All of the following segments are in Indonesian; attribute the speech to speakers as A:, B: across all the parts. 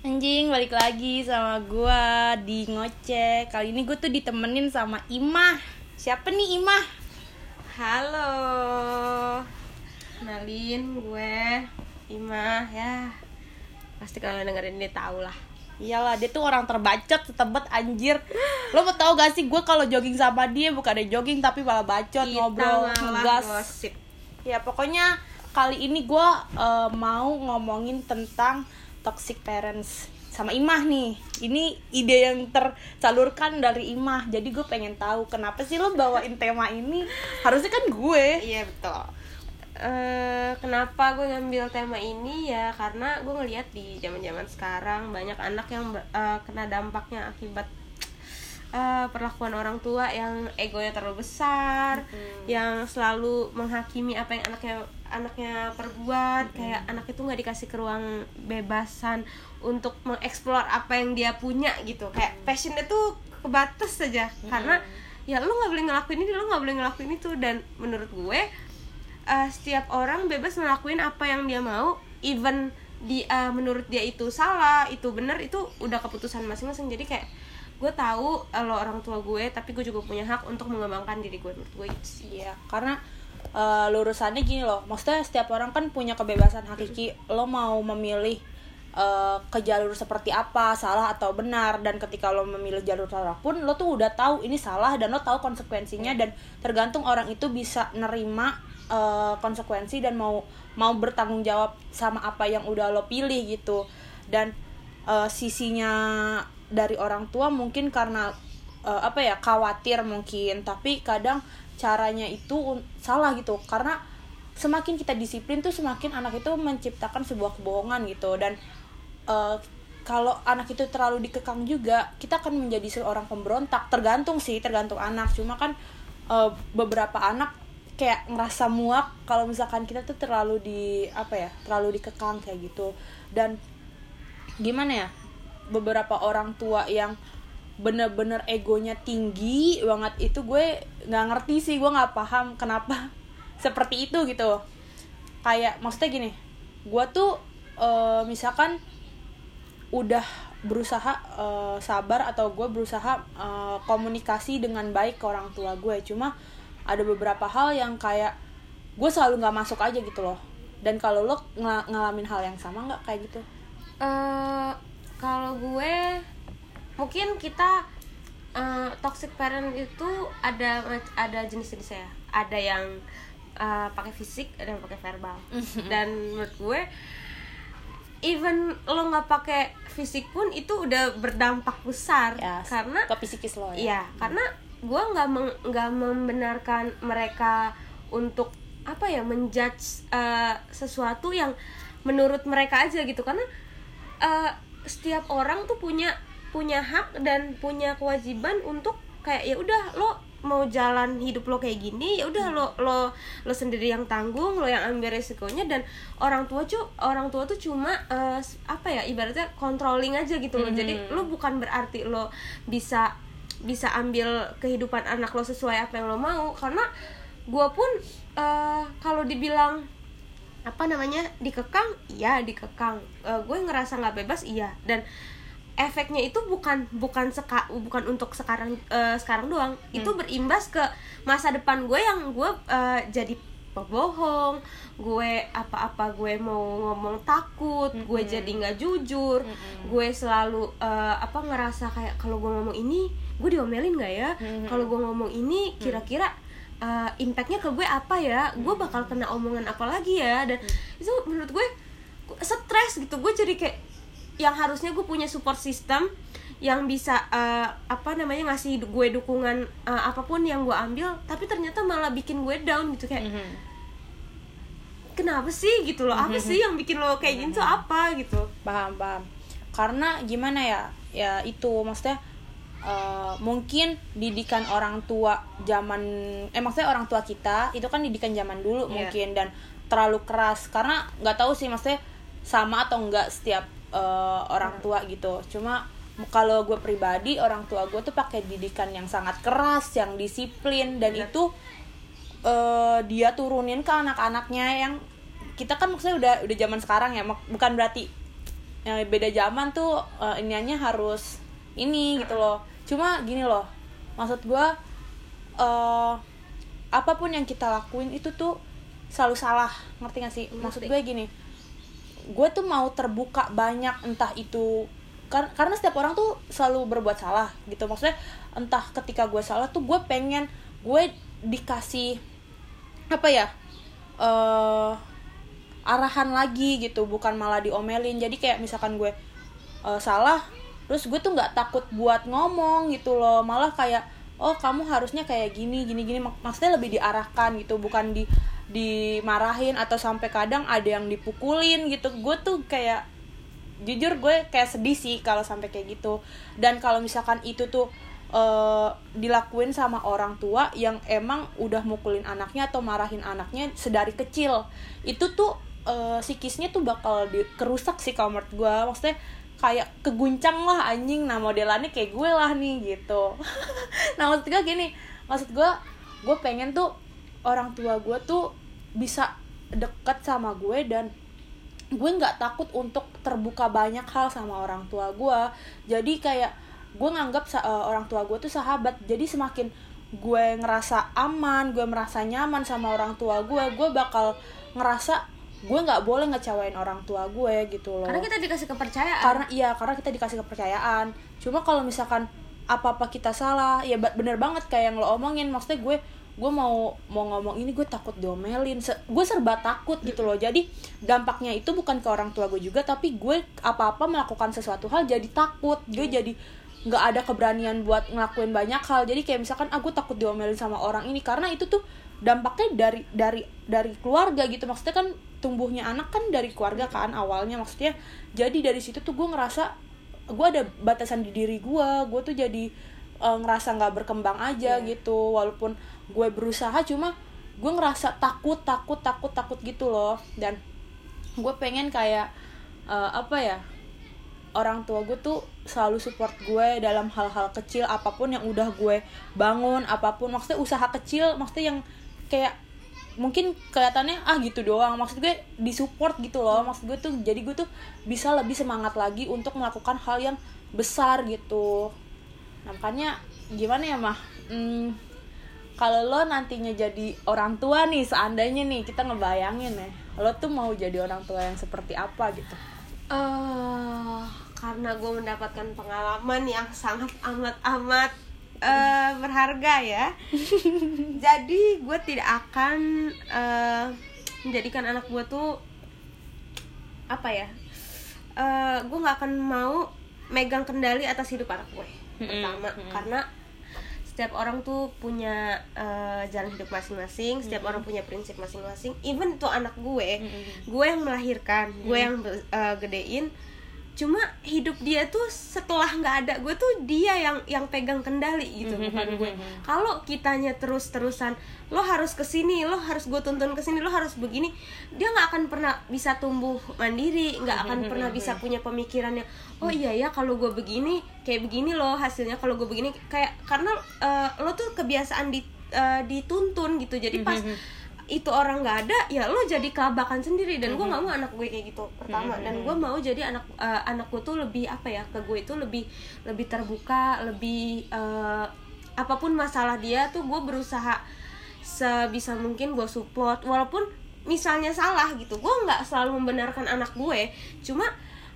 A: Anjing, balik lagi sama gua di ngoceh. Kali ini gue tuh ditemenin sama Imah. Siapa nih Imah?
B: Halo, kenalin gue Ima ya. Pasti kalian dengerin ini tau lah.
A: Iyalah, dia tuh orang terbacot, setebet anjir. Lo mau tau gak sih gue kalau jogging sama dia bukan ada jogging tapi malah bacot,
B: Kita
A: ngobrol, ngegas.
B: gosip.
A: Ya pokoknya kali ini gue mau ngomongin tentang toxic parents sama Imah nih. Ini ide yang tersalurkan dari Imah. Jadi gue pengen tahu kenapa sih lo bawain tema ini? Harusnya kan gue.
B: Iya betul. Eh, kenapa gue ngambil tema ini ya karena gue ngeliat di zaman-zaman sekarang banyak anak yang eh, kena dampaknya akibat eh, perlakuan orang tua yang egonya terlalu besar, yang selalu menghakimi apa yang anaknya anaknya perbuat, kayak anak itu nggak dikasih ke ruang bebasan untuk mengeksplor apa yang dia punya gitu, kayak passionnya tuh kebatas saja karena ya lo nggak boleh ngelakuin ini, lo nggak boleh ngelakuin itu. Dan menurut gue uh, setiap orang bebas ngelakuin apa yang dia mau even di uh, menurut dia itu salah itu benar itu udah keputusan masing-masing. Jadi kayak gue tahu uh, lo orang tua gue tapi gue juga punya hak untuk mengembangkan diri gue menurut gue
A: Iya, karena eh, lurusannya gini loh. Maksudnya setiap orang kan punya kebebasan hakiki. Lo mau memilih eh, ke jalur seperti apa, salah atau benar dan ketika lo memilih jalur salah pun lo tuh udah tahu ini salah dan lo tahu konsekuensinya dan tergantung orang itu bisa nerima eh, konsekuensi dan mau mau bertanggung jawab sama apa yang udah lo pilih gitu. Dan eh, sisinya dari orang tua mungkin karena eh, apa ya khawatir mungkin. Tapi kadang caranya itu salah gitu. Karena semakin kita disiplin tuh semakin anak itu menciptakan sebuah kebohongan gitu. Dan eh, kalau anak itu terlalu dikekang juga kita akan menjadi seorang pemberontak. Tergantung sih tergantung anak. Cuma kan eh, beberapa anak kayak ngerasa muak kalau misalkan kita tuh terlalu di apa ya terlalu dikekang kayak gitu. Dan gimana ya beberapa orang tua yang bener-bener egonya tinggi banget itu gue nggak ngerti sih gue nggak paham kenapa seperti itu gitu. Kayak maksudnya gini gue tuh eh, misalkan udah berusaha eh, sabar atau gue berusaha eh, komunikasi dengan baik ke orang tua gue. Cuma ada beberapa hal yang kayak gue selalu nggak masuk aja gitu loh. Dan kalau lo ng- ngalamin hal yang sama nggak kayak gitu
B: kalau gue mungkin kita eh, toxic parent itu ada ada jenis-jenisnya ya. ada yang eh, pakai fisik ada yang pakai verbal. Dan menurut gue even lo nggak pakai fisik pun itu udah berdampak besar.
A: Ya
B: karena
A: ke psikis lo ya.
B: Iya, karena gue nggak nggak membenarkan mereka untuk apa ya menjudge eh, sesuatu yang menurut mereka aja gitu. Karena eh, setiap orang tuh punya punya hak dan punya kewajiban untuk kayak ya udah lo mau jalan hidup lo kayak gini ya udah lo lo lo sendiri yang tanggung lo yang ambil resikonya. Dan orang tua cu orang tua tuh cuma eh, apa ya ibaratnya controlling aja gitu loh. Jadi lo bukan berarti lo bisa bisa ambil kehidupan anak lo sesuai apa yang lo mau. Karena gue pun eh, kalau dibilang apa namanya dikekang? Iya dikekang. Eh, gue ngerasa nggak bebas? Iya. Dan efeknya itu bukan bukan seka, bukan untuk sekarang eh, sekarang doang. Itu berimbas ke masa depan gue yang gue eh, jadi pembohong gue apa-apa gue mau ngomong takut gue jadi nggak jujur gue selalu eh, apa ngerasa kayak kalau gue ngomong ini gue diomelin nggak ya? Kalau gue ngomong ini kira-kira eh, impactnya ke gue apa ya? Gue bakal kena omongan apa lagi ya? Dan itu menurut gue stres gitu. Gue jadi kayak yang harusnya gue punya support system yang bisa eh, apa namanya ngasih gue dukungan eh, apa pun yang gue ambil tapi ternyata malah bikin gue down gitu kayak kenapa sih gitu loh? Apa sih yang bikin lo kayak gini tuh apa gitu?
A: Paham paham. Karena gimana ya? Ya itu maksudnya eh, mungkin didikan orang tua zaman eh maksudnya orang tua kita itu kan didikan zaman dulu
B: Iya.
A: mungkin dan terlalu keras karena nggak tahu sih maksudnya sama atau enggak setiap eh, orang tua gitu cuma kalau gue pribadi orang tua gue tuh pakai didikan yang sangat keras yang disiplin dan
B: Bener.
A: itu eh, dia turunin ke anak-anaknya yang kita kan maksudnya udah udah zaman sekarang ya bukan berarti yang beda zaman tuh uh, iniannya harus ini gitu loh. Cuma gini loh maksud gue uh, apa pun yang kita lakuin itu tuh selalu salah. Ngerti gak sih? Maksud gue gini gue tuh mau terbuka banyak entah itu kar karena setiap orang tuh selalu berbuat salah gitu. Maksudnya entah ketika gue salah tuh gue pengen gue dikasih apa ya uh, arahan lagi gitu bukan malah diomelin. Jadi kayak misalkan gue uh, salah terus gue tuh nggak takut buat ngomong gitu loh. Malah kayak oh kamu harusnya kayak gini gini gini. Maksudnya lebih diarahkan gitu bukan di dimarahin atau sampai kadang ada yang dipukulin gitu. Gue tuh kayak jujur gue kayak sedih sih kalau sampai kayak gitu. Dan kalau misalkan itu tuh uh, dilakuin sama orang tua yang emang udah mukulin anaknya atau marahin anaknya sedari kecil itu tuh uh, psikisnya tuh bakal di, kerusak sih kalau menurut gue. Maksudnya kayak keguncang lah anjing. Nah modelannya kayak gue lah nih gitu. Nah maksud gue gini. Maksud gue gue pengen tuh orang tua gue tuh bisa deket sama gue dan gue nggak takut untuk terbuka banyak hal sama orang tua gue jadi kayak gue nganggap uh, orang tua gue tuh sahabat. Jadi semakin gue ngerasa aman gue merasa nyaman sama orang tua gue gue bakal ngerasa gue nggak boleh ngecewain orang tua gue gitu loh.
B: Karena kita dikasih kepercayaan.
A: Karena iya karena kita dikasih kepercayaan. Cuma kalau misalkan apa apa kita salah ya bener banget kayak yang lo omongin. Maksudnya gue gue mau mau ngomong ini gue takut diomelin. Se gue serba takut gitu loh. Jadi dampaknya itu bukan ke orang tua gue juga tapi gue apa apa melakukan sesuatu hal jadi takut. Gue hmm. jadi nggak ada keberanian buat ngelakuin banyak hal. Jadi kayak misalkan aku ah, takut diomelin sama orang ini. Karena itu tuh dampaknya dari dari dari keluarga gitu. Maksudnya kan tumbuhnya anak kan dari keluarga kan awalnya. Maksudnya jadi dari situ tuh gue ngerasa gue ada batasan di diri gue gue tuh jadi uh, ngerasa nggak berkembang aja yeah. gitu. Walaupun gue berusaha cuma gue ngerasa takut takut takut takut gitu loh. Dan gue pengen kayak uh, apa ya orang tua gue tuh selalu support gue dalam hal-hal kecil apa pun yang udah gue bangun apa pun. Maksudnya usaha kecil maksudnya yang kayak mungkin kelihatannya ah gitu doang. Maksud gue disupport gitu loh. Maksud gue tuh jadi gue tuh bisa lebih semangat lagi untuk melakukan hal yang besar gitu. Nah, makanya gimana ya mah? Hmm, kalau lo nantinya jadi orang tua nih seandainya nih kita ngebayangin ya lo tuh mau jadi orang tua yang seperti apa gitu?
B: Uh, karena gue mendapatkan pengalaman yang sangat amat amat uh, berharga ya jadi gue tidak akan uh, menjadikan anak gue tuh apa ya uh, gue nggak akan mau megang kendali atas hidup anak gue pertama karena setiap orang tuh punya uh, jalan hidup masing-masing setiap mm -hmm. orang punya prinsip masing-masing even itu anak gue mm -hmm. gue yang melahirkan gue mm -hmm. yang uh, gedein cuma hidup dia tuh setelah nggak ada gue tuh dia yang yang pegang kendali gitu mm-hmm, bukan gue mm-hmm. kalau kitanya terus terusan lo harus ke sini lo harus gue tuntun ke sini lo harus begini dia nggak akan pernah bisa tumbuh mandiri nggak akan pernah bisa punya pemikirannya oh iya ya kalau gue begini kayak begini loh hasilnya kalau gue begini kayak karena uh, lo tuh kebiasaan di uh, dituntun gitu. Jadi pas itu orang nggak ada ya lo jadi kelabakan sendiri. Dan gue nggak mau anak gue kayak gitu pertama. Dan gue mau jadi anak uh, anak gue tuh lebih apa ya ke gue itu lebih lebih terbuka lebih uh, apa pun masalah dia tuh gue berusaha sebisa mungkin gue support walaupun misalnya salah gitu gue nggak selalu membenarkan anak gue. Cuma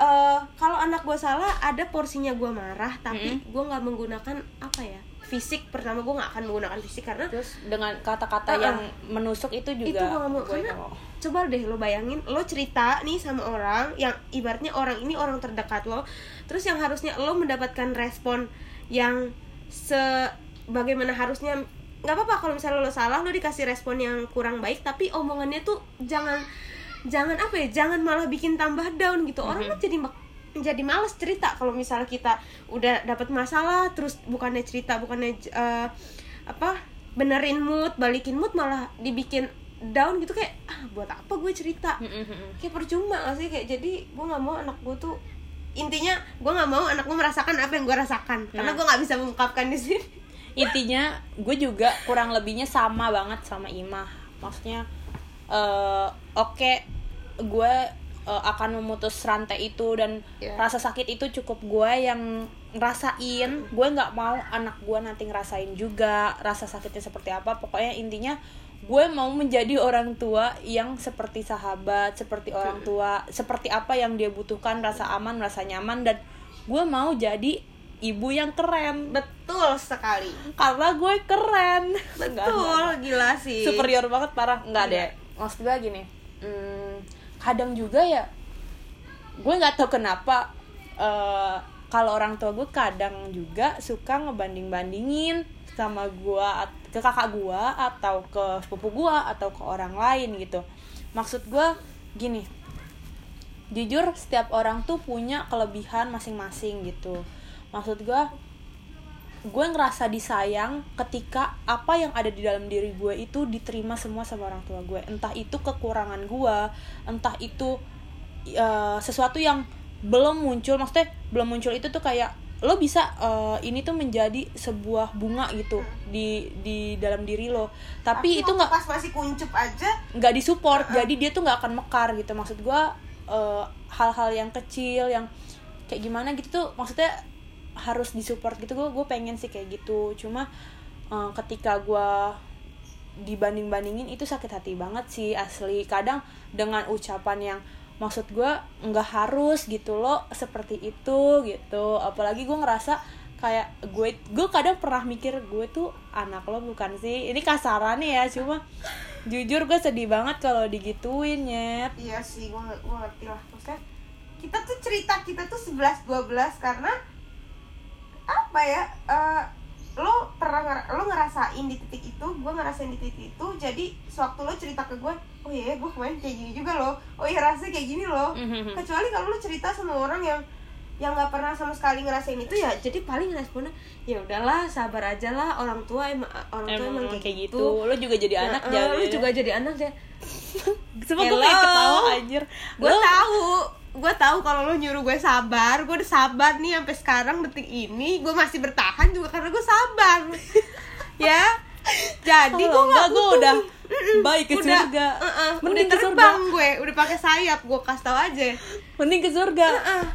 B: uh, kalau anak gue salah ada porsinya gue marah tapi mm -hmm. gue nggak menggunakan apa ya fisik pertama gue nggak akan menggunakan fisik karena
A: terus dengan kata-kata uh, yang menusuk itu juga
B: itu gue gak mau karena mau. coba deh lo bayangin lo cerita nih sama orang yang ibaratnya orang ini orang terdekat lo terus yang harusnya lo mendapatkan respon yang sebagaimana harusnya nggak apa-apa kalau misalnya lo salah lo dikasih respon yang kurang baik tapi omongannya tuh jangan jangan apa ya jangan malah bikin tambah down gitu orang mm -hmm. kan jadi jadi males cerita kalau misalnya kita udah dapat masalah terus bukannya cerita bukannya uh, apa benerin mood balikin mood malah dibikin down gitu kayak ah buat apa gue cerita? Kayak percuma gak sih? Kayak jadi gue nggak mau anak gue tuh intinya gue nggak mau anak gue merasakan apa yang gue rasakan nah. karena gue nggak bisa mengungkapkan di sini.
A: Intinya gue juga kurang lebihnya sama banget sama Imah. Maksudnya uh, oke okay, gue uh, akan memutus rantai itu dan
B: Iya.
A: rasa sakit itu cukup gue yang ngerasain. Gue nggak mau anak gue nanti ngerasain juga rasa sakitnya seperti apa. Pokoknya intinya gue mau menjadi orang tua yang seperti sahabat seperti orang tua seperti apa yang dia butuhkan rasa aman rasa nyaman dan gue mau jadi ibu yang keren.
B: Betul sekali.
A: Karena gue keren.
B: Betul
A: enggak.
B: gila sih.
A: Superior banget parah. Nggak deh
B: Enggak.
A: maksud gue gini hmm, kadang juga ya gue nggak tahu kenapa eh, kalau orang tua gue kadang juga suka ngebanding bandingin sama gue ke kakak gue atau ke sepupu gue atau ke orang lain gitu. Maksud gue gini jujur setiap orang tuh punya kelebihan masing-masing gitu. Maksud gue gue ngerasa disayang ketika apa yang ada di dalam diri gue itu diterima semua sama orang tua gue. Entah itu kekurangan gue entah itu eh, sesuatu yang belum muncul. Maksudnya belum muncul itu tuh kayak lo bisa eh, ini tuh menjadi sebuah bunga gitu di di dalam diri lo. Tapi, itu
B: waktu
A: nggak
B: pas masih kuncup aja
A: nggak disupport. Jadi dia tuh nggak akan mekar gitu. Maksud gue eh, hal-hal yang kecil yang kayak gimana gitu tuh maksudnya harus disupport gitu gue gue pengen sih kayak gitu. Cuma eh, ketika gue dibanding bandingin itu sakit hati banget sih asli. Kadang dengan ucapan yang maksud gue nggak harus gitu loh seperti itu gitu. Apalagi gue ngerasa kayak gue gue kadang pernah mikir gue tuh anak lo bukan sih? Ini kasarannya ya cuma jujur gue sedih banget kalau digituin nyet.
B: Iya sih gue gue ngerti lah. Maksudnya kita tuh cerita kita tuh 11 12 karena apa ya eh, lo pernah nger- lo ngerasain di titik itu gue ngerasain di titik itu jadi sewaktu lo cerita ke gue oh iya gue kemarin kayak gini juga loh. Oh iya rasanya kayak gini loh.
A: Mhm.
B: kecuali kalau lo cerita sama orang yang yang nggak pernah sama sekali ngerasain itu ya jadi paling responnya ya udahlah sabar aja lah orang tua emang orang tua emang,
A: emang kayak gitu. lo juga jadi anak jangan
B: lu juga jadi anak ya
A: semua gue pengen ketawa anjir.
B: Gue
A: Lo-
B: tahu gue tahu kalau lo nyuruh gue sabar gue udah sabar nih sampai sekarang detik ini gue masih bertahan juga karena gue sabar. Ya? Jadi gue nggak
A: enggak, gue udah baik ke
B: udah,
A: surga.
B: uh-uh,
A: Mending
B: udah
A: ke
B: terbang gue udah pakai sayap gue kasih tau aja.
A: Mending ke surga.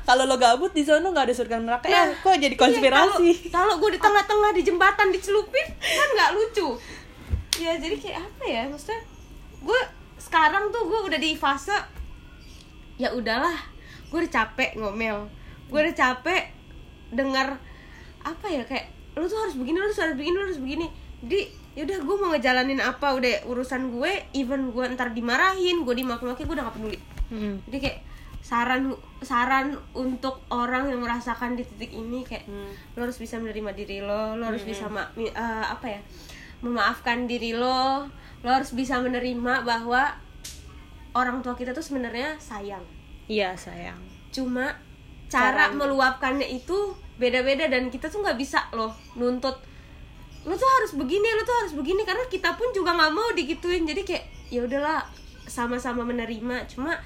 A: Kalau lo gabut di sana nggak ada surga neraka. Ya
B: Nah,
A: kok jadi konspirasi?
B: Iya, kalau kalau gue di tengah-tengah di jembatan dicelupin kan nggak lucu. Ya jadi kayak apa ya maksudnya? Gue sekarang tuh gue udah di fase ya udahlah gue udah capek ngomel. Gue udah capek dengar apa ya kayak lu tuh harus begini lu tuh harus begini lu harus begini. Jadi yaudah gue mau ngejalanin apa udah urusan gue even gue ntar dimarahin gue dimaki-maki gue udah gak peduli.
A: Hmm.
B: jadi kayak saran saran untuk orang yang merasakan di titik ini kayak
A: Hmm.
B: lo harus bisa menerima diri lo lo harus bisa ma- eh, apa ya memaafkan diri lo lo harus bisa menerima bahwa orang tua kita tuh sebenarnya sayang
A: iya sayang.
B: Cuma cara
A: Caranya.
B: meluapkannya itu beda-beda dan kita tuh nggak bisa loh nuntut lo tuh harus begini lo tuh harus begini karena kita pun juga nggak mau digituin. Jadi kayak ya udahlah sama-sama menerima. Cuma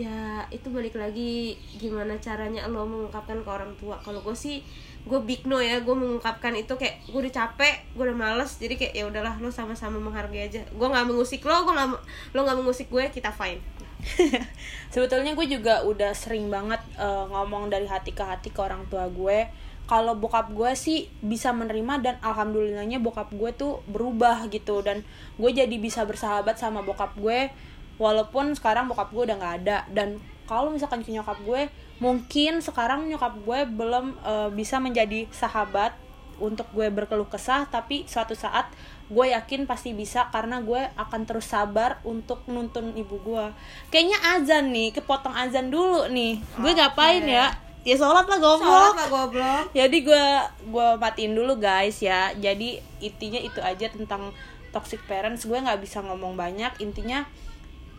B: ya itu balik lagi gimana caranya lo mengungkapkan ke orang tua. Kalau gue sih gue big no ya gue mengungkapkan itu kayak gue udah capek gue udah males jadi kayak ya udahlah lo sama-sama menghargai aja. Gue nggak mengusik lo gue nggak lo nggak mengusik gue kita fine
A: sebetulnya gue juga udah sering banget eh, ngomong dari hati ke hati ke orang tua gue. Kalau bokap gue sih bisa menerima dan alhamdulillahnya bokap gue tuh berubah gitu. Dan gue jadi bisa bersahabat sama bokap gue walaupun sekarang bokap gue udah nggak ada. Dan kalau misalkan ke nyokap gue mungkin sekarang nyokap gue belum eh, bisa menjadi sahabat untuk gue berkeluh kesah tapi suatu saat gue yakin pasti bisa karena gue akan terus sabar untuk nuntun ibu gue. Kayaknya azan nih kepotong azan dulu nih. Gue ngapain ya? Ya sholat lah goblok.
B: Sholat lah goblok.
A: Jadi gue gue matiin dulu guys ya. Jadi intinya itu aja tentang toxic parents. Gue nggak bisa ngomong banyak. Intinya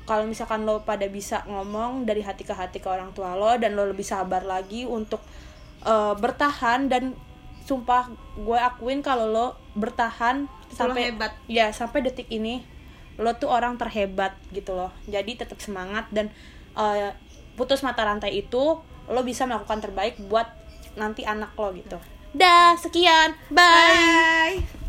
A: kalau misalkan lo pada bisa ngomong dari hati ke hati ke orang tua lo dan lo lebih sabar lagi untuk eh, bertahan dan sumpah gue akuin kalau lo bertahan
B: lo
A: sampai
B: hebat.
A: ya sampai detik ini lo tuh orang terhebat gitu loh. Jadi tetap semangat dan eh, putus mata rantai itu lo bisa melakukan terbaik buat nanti anak lo gitu. Dah sekian. Bye.
B: Bye